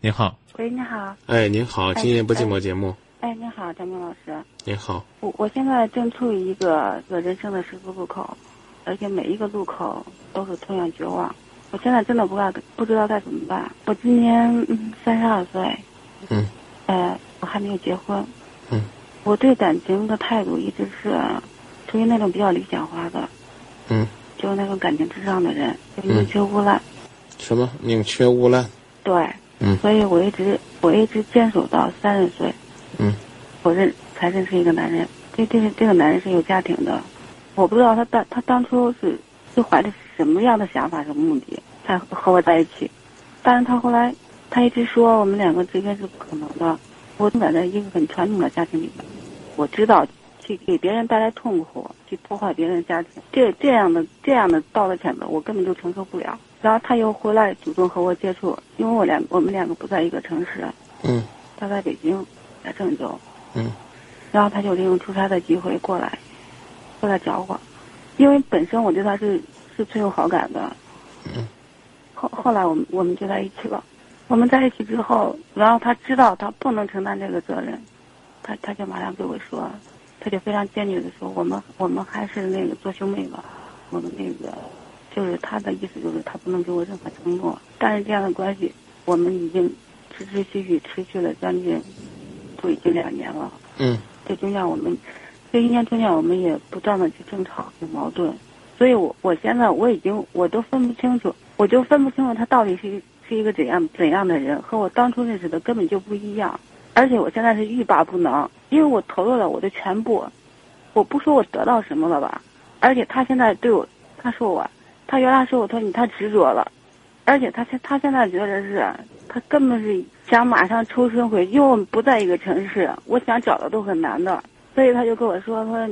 您好，喂，你好。哎，您好，哎今夜不寂寞节目，哎，你好，张明老师。您好，我我现在正处于一个个人生的十字路口，而且每一个路口都是同样绝望。我现在真的不知道不知道该怎么办。我今年嗯三十二岁，嗯，呃，我还没有结婚。嗯，我对感情的态度一直是处于那种比较理想化的，嗯，就是那种感情至上的人，就宁缺毋滥。什么宁缺毋滥？对，嗯。所以我一直我一直坚守到三十岁，嗯，我认才认识一个男人，这这个这个男人是有家庭的，我不知道他当他当初是是怀着什么样的想法、什么目的才和我在一起，但是他后来他一直说我们两个之间是不可能的，我生长在一个很传统的家庭里面，我知道去给别人带来痛苦，去破坏别人的家庭，这这样的这样的道德谴责，我根本就承受不了。然后他又回来主动和我接触，因为我两我们两个不在一个城市，嗯他在北京，在郑州，嗯然后他就利用出差的机会过来，过来找我，因为本身我对他是是存有好感的。嗯。后后来我们我们就在一起了，我们在一起之后，然后他知道他不能承担这个责任，他他就马上对我说，他就非常坚决的说，我们我们还是那个做兄妹吧，我们那个就是他的意思就是他不能给我任何承诺，但是这样的关系我们已经持持续续持续了将近，都已经两年了。嗯。这中间我们这一年中间我们也不断的去争吵有矛盾，所以我我现在我已经我都分不清楚，我就分不清楚他到底是一是一个怎样怎样的人，和我当初认识的根本就不一样，而且我现在是欲罢不能，因为我投入了我的全部，我不说我得到什么了吧，而且他现在对我，他说我，他原来说我说你太执着了，而且他现他现在觉得是，他根本是想马上抽身回去，因为我们不在一个城市，我想找的都很难的，所以他就跟我说说，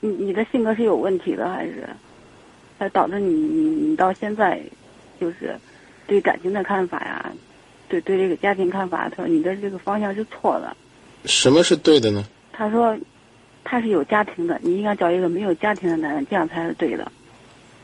你你的性格是有问题的，还是，才导致你你你到现在，就是，对感情的看法呀，对对这个家庭看法，他说你的这个方向是错的。什么是对的呢？他说他是有家庭的，你应该找一个没有家庭的男人，这样才是对的。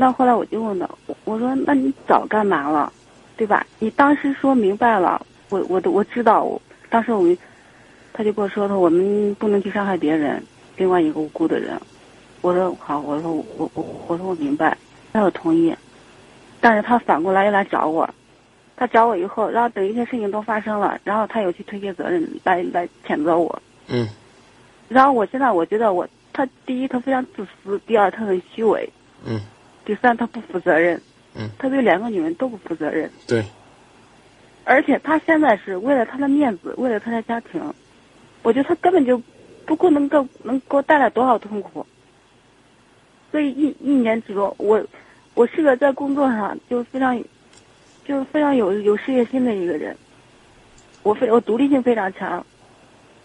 那后来我就问他，我我说那你早干嘛了，对吧？你当时说明白了，我我都我知道，我当时我们他就跟我说他我们不能去伤害别人，另外一个无辜的人。我说好，我说我我我我说我明白，那我同意。但是他反过来又来找我，他找我以后，然后等一些事情都发生了，然后他又去推卸责任，来来谴责我。嗯然后我现在我觉得我他第一他非常自私，第二他很虚伪，嗯第三他不负责任，嗯，他对两个女人都不负责任，对，而且他现在是为了他的面子，为了他的家庭，我觉得他根本就不够能够能给我带来多少痛苦。所以一一年之中，我我是个在工作上就非常就是非常有有事业心的一个人，我非我独立性非常强，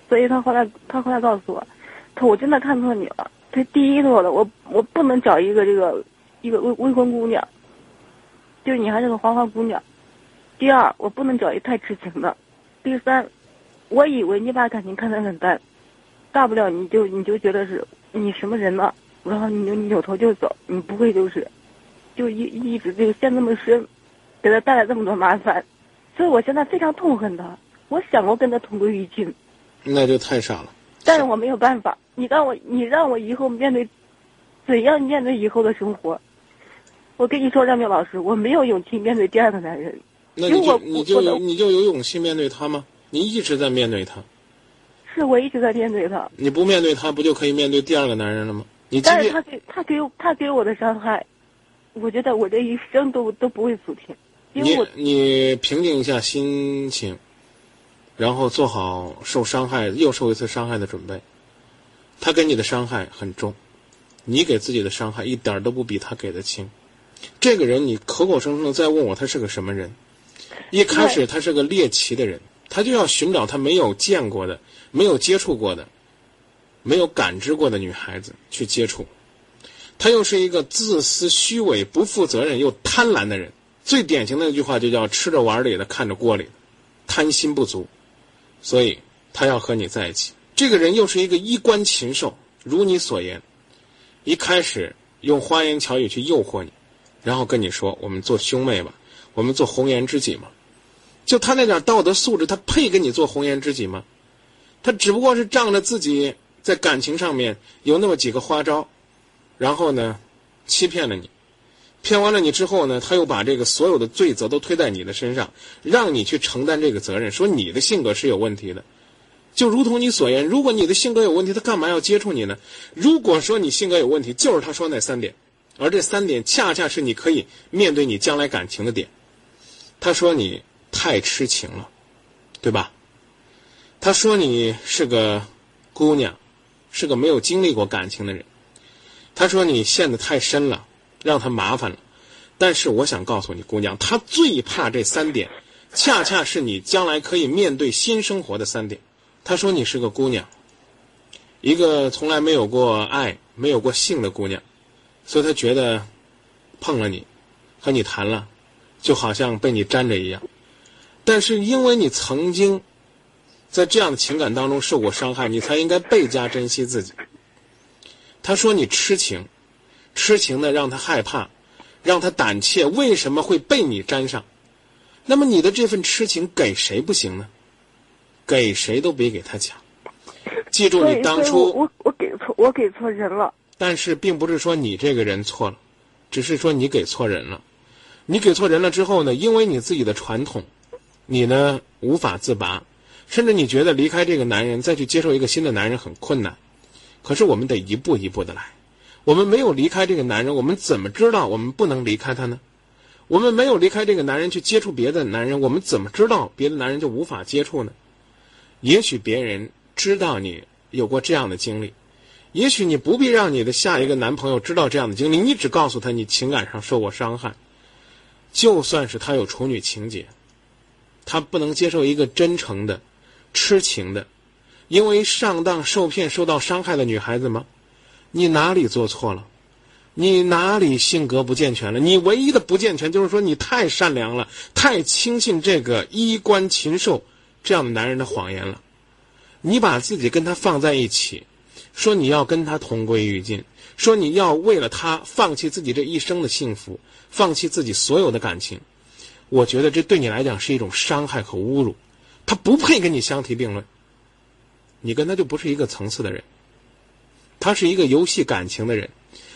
所以他后来他后来告诉我，他我真的看错你了。他第一说的，我我不能找一个这个一个未未婚姑娘，就是你还是个花花姑娘。第二，我不能找一太痴情的。第三，我以为你把感情看得很淡，大不了你就你就觉得是你什么人呢？然后你就扭头就走，你不会就是，就一一直就陷那么深，给他带来这么多麻烦，所以我现在非常痛恨他。我想过跟他同归于尽，那就太傻了。但是我没有办法。你让我，你让我以后面对，怎样面对以后的生活？我跟你说，张明老师，我没有勇气面对第二个男人。那你就你就有你就有勇气面对他吗？你一直在面对他，是我一直在面对他，你不面对他，不就可以面对第二个男人了吗？你但是他给他给我他给我的伤害，我觉得我这一生都都不会抚平，因为你我你平静一下心情，然后做好受伤害又受一次伤害的准备。他给你的伤害很重，你给自己的伤害一点都不比他给的轻。这个人，你口口声声的在问我他是个什么人，一开始他是个猎奇的人，他就要寻找他没有见过的、没有接触过的、没有感知过的女孩子去接触。他又是一个自私、虚伪、不负责任又贪婪的人。最典型的一句话就叫“吃着碗里的，看着锅里的”，贪心不足，所以他要和你在一起。这个人又是一个衣冠禽兽，如你所言，一开始用花言巧语去诱惑你，然后跟你说：“我们做兄妹吧，我们做红颜知己嘛。”就他那点道德素质，他配跟你做红颜知己吗？他只不过是仗着自己在感情上面有那么几个花招，然后呢，欺骗了你，骗完了你之后呢，他又把这个所有的罪责都推在你的身上，让你去承担这个责任，说你的性格是有问题的。就如同你所言，如果你的性格有问题，他干嘛要接触你呢？如果说你性格有问题，就是他说那三点，而这三点恰恰是你可以面对你将来感情的点。他说你太痴情了，对吧？他说你是个姑娘，是个没有经历过感情的人。他说你陷得太深了，让他麻烦了。但是我想告诉你，姑娘，他最怕这三点，恰恰是你将来可以面对新生活的三点。他说你是个姑娘，一个从来没有过爱、没有过性的姑娘，所以他觉得碰了你，和你谈了，就好像被你粘着一样。但是因为你曾经在这样的情感当中受过伤害，你才应该倍加珍惜自己。他说你痴情，痴情的让他害怕，让他胆怯。为什么会被你粘上？那么你的这份痴情给谁不行呢？给谁都比给他强。记住，你当初我我给错我给错人了。但是并不是说你这个人错了，只是说你给错人了。你给错人了之后呢，因为你自己的传统，你呢无法自拔，甚至你觉得离开这个男人再去接受一个新的男人很困难。可是我们得一步一步的来。我们没有离开这个男人，我们怎么知道我们不能离开他呢？我们没有离开这个男人去接触别的男人，我们怎么知道别的男人就无法接触呢？也许别人知道你有过这样的经历，也许你不必让你的下一个男朋友知道这样的经历，你只告诉他你情感上受过伤害。就算是他有处女情节，他不能接受一个真诚的、痴情的，因为上当受骗受到伤害的女孩子吗？你哪里做错了？你哪里性格不健全了？你唯一的不健全就是说你太善良了，太轻信这个衣冠禽兽。这样的男人的谎言了，你把自己跟他放在一起，说你要跟他同归于尽，说你要为了他放弃自己这一生的幸福，放弃自己所有的感情，我觉得这对你来讲是一种伤害和侮辱，他不配跟你相提并论。你跟他就不是一个层次的人，他是一个游戏感情的人，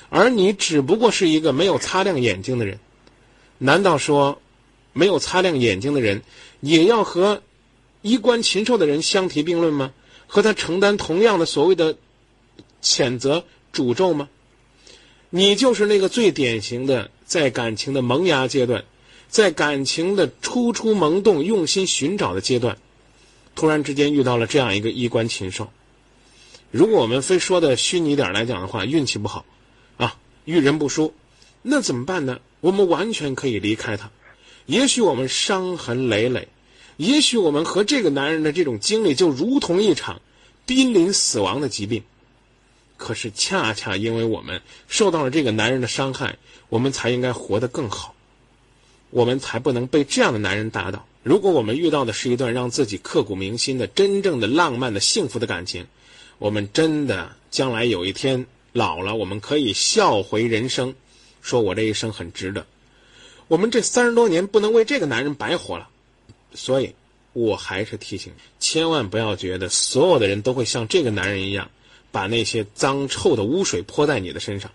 而你只不过是一个没有擦亮眼睛的人。难道说，没有擦亮眼睛的人也要和？衣冠禽兽的人相提并论吗？和他承担同样的所谓的谴责、诅咒吗？你就是那个最典型的在感情的萌芽阶段，在感情的初初萌动、用心寻找的阶段，突然之间遇到了这样一个衣冠禽兽。如果我们非说的虚拟点来讲的话，运气不好，啊，遇人不淑，那怎么办呢？我们完全可以离开他。也许我们伤痕累累。也许我们和这个男人的这种经历就如同一场濒临死亡的疾病，可是恰恰因为我们受到了这个男人的伤害，我们才应该活得更好，我们才不能被这样的男人打倒。如果我们遇到的是一段让自己刻骨铭心的真正的浪漫的幸福的感情，我们真的将来有一天老了，我们可以笑回人生，说我这一生很值得。我们这三十多年不能为这个男人白活了。所以，我还是提醒，千万不要觉得所有的人都会像这个男人一样，把那些脏臭的污水泼在你的身上。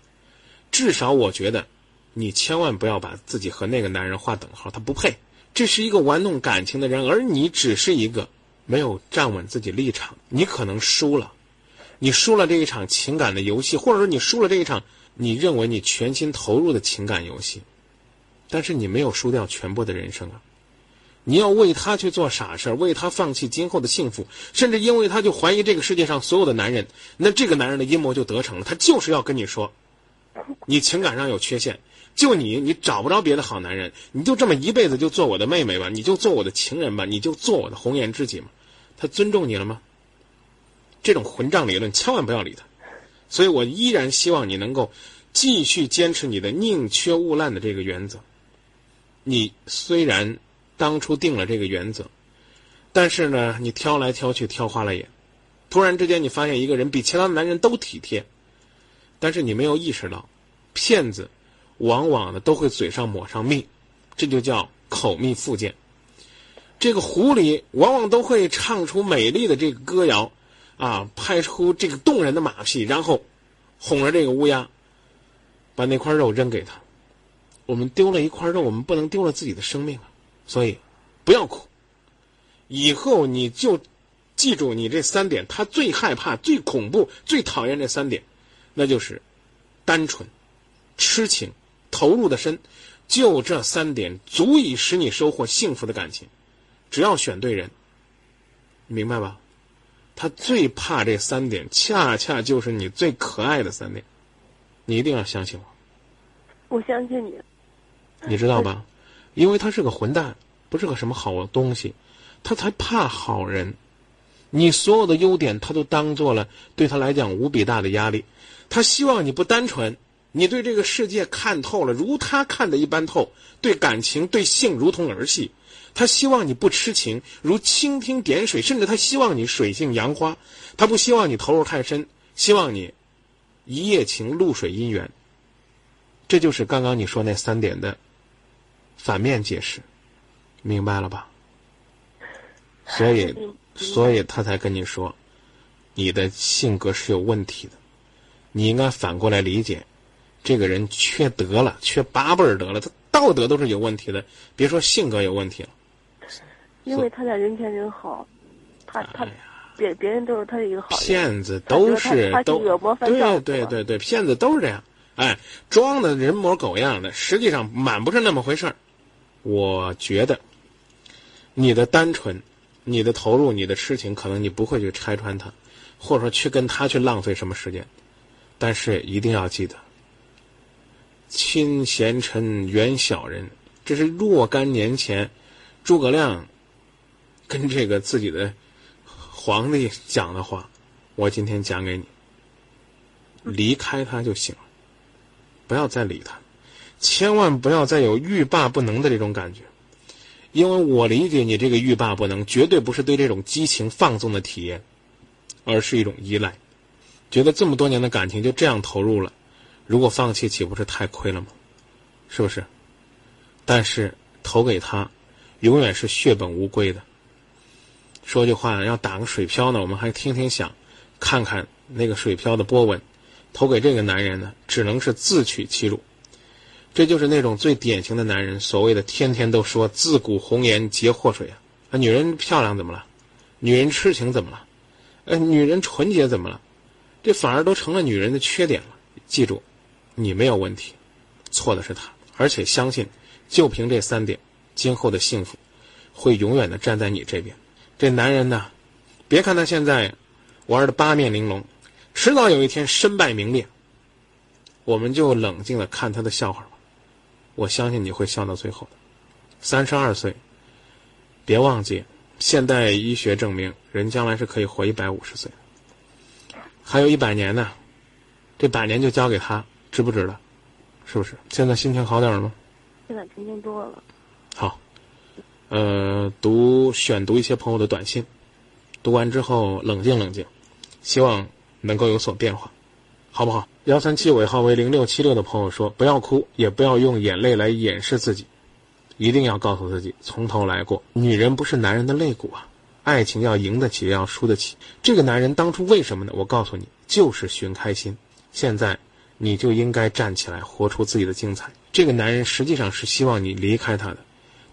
至少，我觉得，你千万不要把自己和那个男人划等号，他不配。这是一个玩弄感情的人，而你只是一个没有站稳自己立场。你可能输了，你输了这一场情感的游戏，或者说你输了这一场你认为你全心投入的情感游戏，但是你没有输掉全部的人生啊。你要为他去做傻事为他放弃今后的幸福，甚至因为他就怀疑这个世界上所有的男人，那这个男人的阴谋就得逞了。他就是要跟你说，你情感上有缺陷，就你，你找不着别的好男人，你就这么一辈子就做我的妹妹吧，你就做我的情人吧，你就做我的红颜知己嘛。他尊重你了吗？这种混账理论千万不要理他。所以我依然希望你能够继续坚持你的宁缺毋滥的这个原则。你虽然。当初定了这个原则，但是呢，你挑来挑去挑花了眼，突然之间你发现一个人比其他男人都体贴，但是你没有意识到，骗子往往呢都会嘴上抹上蜜，这就叫口蜜腹剑。这个狐狸往往都会唱出美丽的这个歌谣，啊，拍出这个动人的马屁，然后哄着这个乌鸦，把那块肉扔给他。我们丢了一块肉，我们不能丢了自己的生命啊！所以，不要哭。以后你就记住你这三点，他最害怕、最恐怖、最讨厌这三点，那就是单纯、痴情、投入的深。就这三点，足以使你收获幸福的感情。只要选对人，明白吧？他最怕这三点，恰恰就是你最可爱的三点。你一定要相信我。我相信你。你知道吧？因为他是个混蛋，不是个什么好东西，他才怕好人。你所有的优点，他都当做了对他来讲无比大的压力。他希望你不单纯，你对这个世界看透了，如他看的一般透，对感情、对性如同儿戏。他希望你不痴情，如蜻蜓点水，甚至他希望你水性杨花。他不希望你投入太深，希望你一夜情、露水姻缘。这就是刚刚你说那三点的。反面解释，明白了吧？所以，所以他才跟你说，你的性格是有问题的，你应该反过来理解，这个人缺德了，缺八辈儿德了，他道德都是有问题的，别说性格有问题了。因为他在人前人好，他他别别人都是他的一个好骗子，都是都对对对对，骗子都是这样，哎，装的人模狗样的，实际上满不是那么回事儿。我觉得，你的单纯，你的投入，你的痴情，可能你不会去拆穿他，或者说去跟他去浪费什么时间。但是一定要记得，亲贤臣，远小人，这是若干年前诸葛亮跟这个自己的皇帝讲的话。我今天讲给你，离开他就行了，不要再理他。千万不要再有欲罢不能的这种感觉，因为我理解你这个欲罢不能，绝对不是对这种激情放纵的体验，而是一种依赖，觉得这么多年的感情就这样投入了，如果放弃岂不是太亏了吗？是不是？但是投给他，永远是血本无归的。说句话，要打个水漂呢，我们还听听响，看看那个水漂的波纹。投给这个男人呢，只能是自取其辱。这就是那种最典型的男人，所谓的天天都说自古红颜皆祸水啊！啊，女人漂亮怎么了？女人痴情怎么了？呃，女人纯洁怎么了？这反而都成了女人的缺点了。记住，你没有问题，错的是他。而且相信，就凭这三点，今后的幸福会永远的站在你这边。这男人呢，别看他现在玩的八面玲珑，迟早有一天身败名裂。我们就冷静的看他的笑话吧。我相信你会笑到最后的。三十二岁，别忘记，现代医学证明，人将来是可以活一百五十岁。还有一百年呢，这百年就交给他，值不值得？是不是？现在心情好点了吗？现在平静多了。好，呃，读选读一些朋友的短信，读完之后冷静冷静，希望能够有所变化，好不好？幺三七尾号为零六七六的朋友说：“不要哭，也不要用眼泪来掩饰自己，一定要告诉自己从头来过。女人不是男人的肋骨啊，爱情要赢得起，要输得起。这个男人当初为什么呢？我告诉你，就是寻开心。现在你就应该站起来，活出自己的精彩。这个男人实际上是希望你离开他的，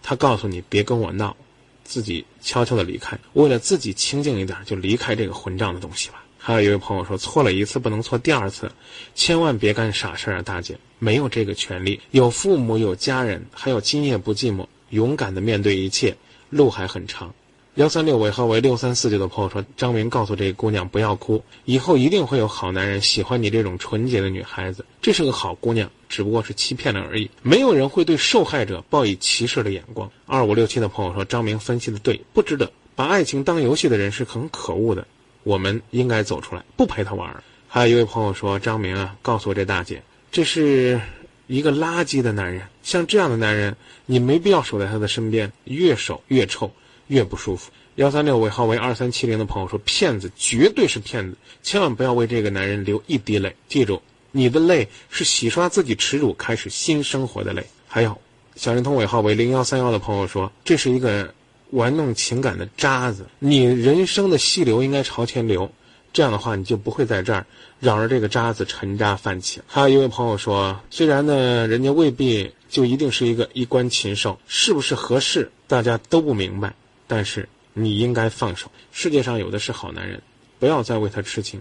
他告诉你别跟我闹，自己悄悄的离开，为了自己清静一点，就离开这个混账的东西吧。”还有一位朋友说，错了一次不能错第二次，千万别干傻事儿啊，大姐，没有这个权利。有父母，有家人，还有今夜不寂寞，勇敢的面对一切，路还很长。幺三六尾号为六三四九的朋友说，张明告诉这个姑娘不要哭，以后一定会有好男人喜欢你这种纯洁的女孩子。这是个好姑娘，只不过是欺骗了而已。没有人会对受害者报以歧视的眼光。二五六七的朋友说，张明分析的对，不值得把爱情当游戏的人是很可恶的。我们应该走出来，不陪他玩还有一位朋友说：“张明啊，告诉我这大姐，这是一个垃圾的男人。像这样的男人，你没必要守在他的身边，越守越臭，越不舒服。”幺三六尾号为二三七零的朋友说：“骗子绝对是骗子，千万不要为这个男人流一滴泪。记住，你的泪是洗刷自己耻辱、开始新生活的泪。”还有，小灵通尾号为零幺三幺的朋友说：“这是一个玩弄情感的渣子。你人生的细流应该朝前流，这样的话你就不会在这儿绕着这个渣子沉渣泛起。还有一位朋友说，虽然呢，人家未必就一定是一个衣冠禽兽，是不是合适，大家都不明白，但是你应该放手。世界上有的是好男人，不要再为他痴情。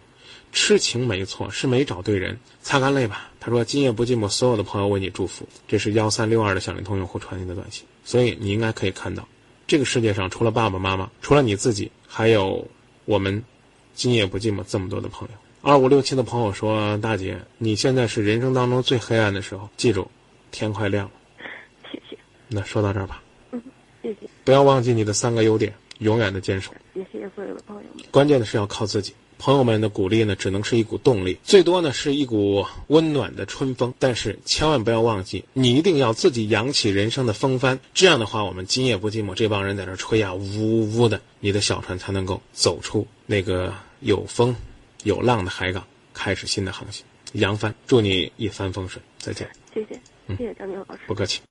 痴情没错，是没找对人。擦干泪吧。他说：“今夜不寂寞，所有的朋友为你祝福。”这是幺三六二的小灵通用户传递的短信。所以你应该可以看到，这个世界上除了爸爸妈妈，除了你自己，还有我们今夜不寂寞这么多的朋友。二五六七的朋友说：“大姐，你现在是人生当中最黑暗的时候，记住，天快亮了。”谢谢。那说到这儿吧。嗯，谢谢。不要忘记你的三个优点，永远的坚守。也谢谢所有的朋友们。关键的是要靠自己。朋友们的鼓励呢，只能是一股动力，最多呢是一股温暖的春风。但是千万不要忘记，你一定要自己扬起人生的风帆。这样的话，我们今夜不寂寞这帮人在这吹呀，呜呜呜的，你的小船才能够走出那个有风、有浪的海港，开始新的航行，扬帆。祝你一帆风顺，再见。谢谢，谢谢张明老师。不客气。